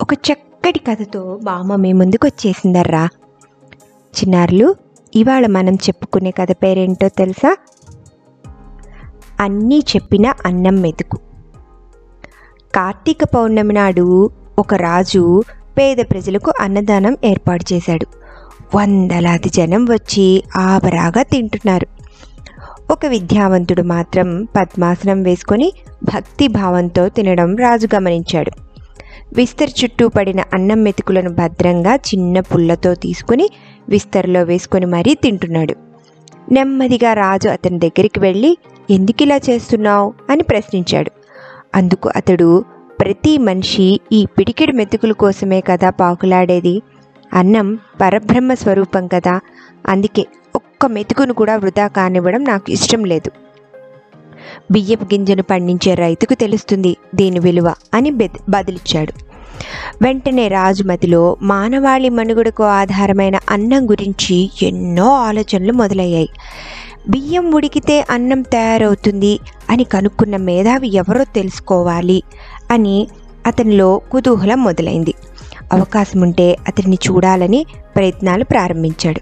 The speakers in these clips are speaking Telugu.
ఒక చక్కటి కథతో బామ్మ మీ ముందుకు వచ్చేసిందర్రా చిన్నారులు ఇవాళ మనం చెప్పుకునే కథ పేరేంటో తెలుసా? అన్నీ చెప్పిన అన్నం మెతుకు. కార్తీక పౌర్ణమి నాడు ఒక రాజు పేద ప్రజలకు అన్నదానం ఏర్పాటు చేశాడు. వందలాది జనం వచ్చి ఆవరాగా తింటున్నారు. ఒక విద్యావంతుడు మాత్రం పద్మాసనం వేసుకొని భక్తి భావంతో తినడం రాజు గమనించాడు. విస్తర్ చుట్టూ పడిన అన్నం మెతుకులను భద్రంగా చిన్న పుల్లతో తీసుకుని విస్తర్లో వేసుకొని మరీ తింటున్నాడు. నెమ్మదిగా రాజు అతని దగ్గరికి వెళ్ళి ఎందుకు ఇలా చేస్తున్నావు? అని ప్రశ్నించాడు. అందుకు అతడు ప్రతి మనిషి ఈ పిడికిడి మెతుకుల కోసమే కదా పాకులాడేది? అన్నం పరబ్రహ్మ స్వరూపం కదా. అందుకే ఒక్క మెతుకును కూడా వృధా కానివ్వడం నాకు ఇష్టం లేదు. బియ్యపు గింజను పండించే రైతుకు తెలుస్తుంది దీని విలువ అని బెద బదిలిచ్చాడు. వెంటనే రాజుమతిలో మానవాళి మనుగడకు ఆధారమైన అన్నం గురించి ఎన్నో ఆలోచనలు మొదలయ్యాయి. బియ్యం ఉడికితే అన్నం తయారవుతుంది అని కనుక్కున్న మేధావి ఎవరో తెలుసుకోవాలి అని అతనిలో కుతూహలం మొదలైంది. అవకాశం ఉంటే అతన్ని చూడాలని ప్రయత్నాలు ప్రారంభించాడు.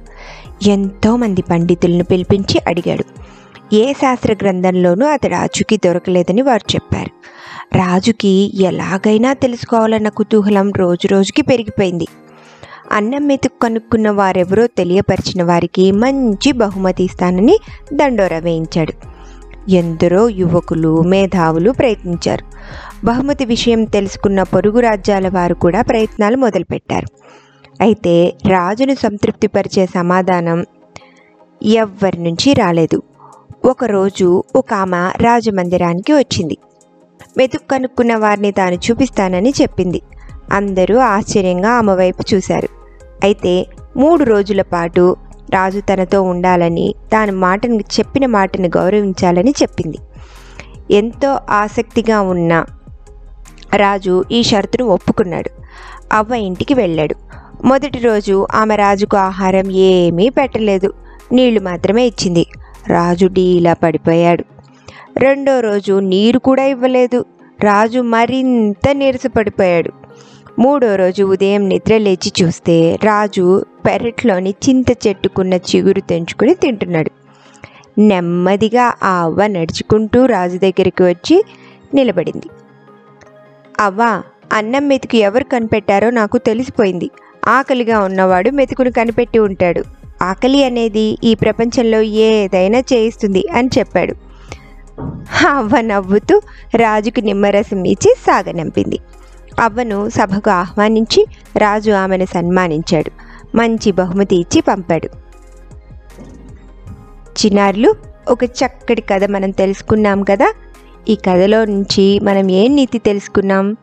ఎంతోమంది పండితులను పిలిపించి అడిగాడు. ఏ శాస్త్ర గ్రంథంలోనూ అతడు రాజుకి దొరకలేదని వారు చెప్పారు. రాజుకి ఎలాగైనా తెలుసుకోవాలన్న కుతూహలం రోజు రోజుకి పెరిగిపోయింది. అన్నం మెతుకు కనుక్కున్న వారెవరో తెలియపరిచిన వారికి మంచి బహుమతి ఇస్తానని దండోరా వేయించాడు. ఎందరో యువకులు మేధావులు ప్రయత్నించారు. బహుమతి విషయం తెలుసుకున్న పొరుగు రాజ్యాల వారు కూడా ప్రయత్నాలు మొదలుపెట్టారు. అయితే రాజును సంతృప్తిపరిచే సమాధానం ఎవ్వరి నుంచి రాలేదు. ఒకరోజు ఒక ఆమె రాజమందిరానికి వచ్చింది. మెతుకు కనుక్కున్న వారిని తాను చూపిస్తానని చెప్పింది. అందరూ ఆశ్చర్యంగా ఆమె వైపు చూశారు. అయితే మూడు రోజుల పాటు రాజు తనతో ఉండాలని తాను మాటను చెప్పిన మాటను గౌరవించాలని చెప్పింది. ఎంతో ఆసక్తిగా ఉన్న రాజు ఈ షరతును ఒప్పుకున్నాడు. అవ్వ ఇంటికి వెళ్ళాడు. మొదటి రోజు ఆమె రాజుకు ఆహారం ఏమీ పెట్టలేదు. నీళ్ళు మాత్రమే ఇచ్చింది. రాజు డీలా పడిపోయాడు. రెండో రోజు నీరు కూడా ఇవ్వలేదు. రాజు మరింత నీరసపడిపోయాడు మూడో రోజు ఉదయం నిద్ర లేచి చూస్తే రాజు పెరట్లోని చింత చెట్టుకున్న చిగురు తెంచుకుని తింటున్నాడు. నెమ్మదిగా ఆ అవ్వ నడుచుకుంటూ రాజు దగ్గరికి వచ్చి నిలబడింది. అవ్వ అన్నం మెతుకు ఎవరు కనిపెట్టారో నాకు తెలిసిపోయింది. ఆకలిగా ఉన్నవాడు మెతుకును కనిపెట్టి ఉంటాడు. ఆకలి అనేది ఈ ప్రపంచంలో ఏదైనా చేయిస్తుంది అని చెప్పాడు. అవ్వ నవ్వుతూ రాజుకు నిమ్మరసం ఇచ్చి సాగనంపింది అవ్వను సభకు ఆహ్వానించి రాజు ఆమెను సన్మానించాడు. మంచి బహుమతి ఇచ్చి పంపాడు. చిన్నారులు ఒక చక్కటి కథ మనం తెలుసుకున్నాం కదా? ఈ కథలో నుంచి మనం ఏం నీతి తెలుసుకున్నాం?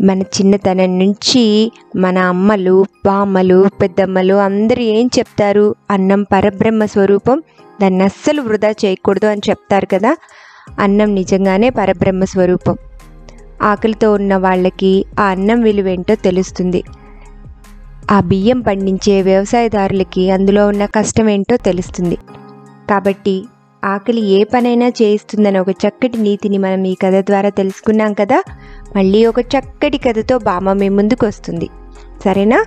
మన చిన్నతనం నుంచి మన అమ్మలు బామ్మలు పెద్దమ్మలు అందరూ ఏం చెప్తారు? అన్నం పరబ్రహ్మ స్వరూపం దాన్ని అస్సలు వృధా చేయకూడదు అని చెప్తారు కదా? అన్నం నిజంగానే పరబ్రహ్మ స్వరూపం. ఆకలితో ఉన్న వాళ్ళకి ఆ అన్నం విలువేంటో తెలుస్తుంది. ఆ బియ్యం పండించే వ్యవసాయదారులకి అందులో ఉన్న కష్టం ఏంటో తెలుస్తుంది. కాబట్టి ఆకలి ఏ పనైనా చేయిస్తుందని ఒక చక్కటి నీతిని మనం ఈ కథ ద్వారా తెలుసుకున్నాం కదా మళ్ళీ ఒక చక్కటి కథతో బామ్మ మీ ముందుకు వస్తుంది సరేనా?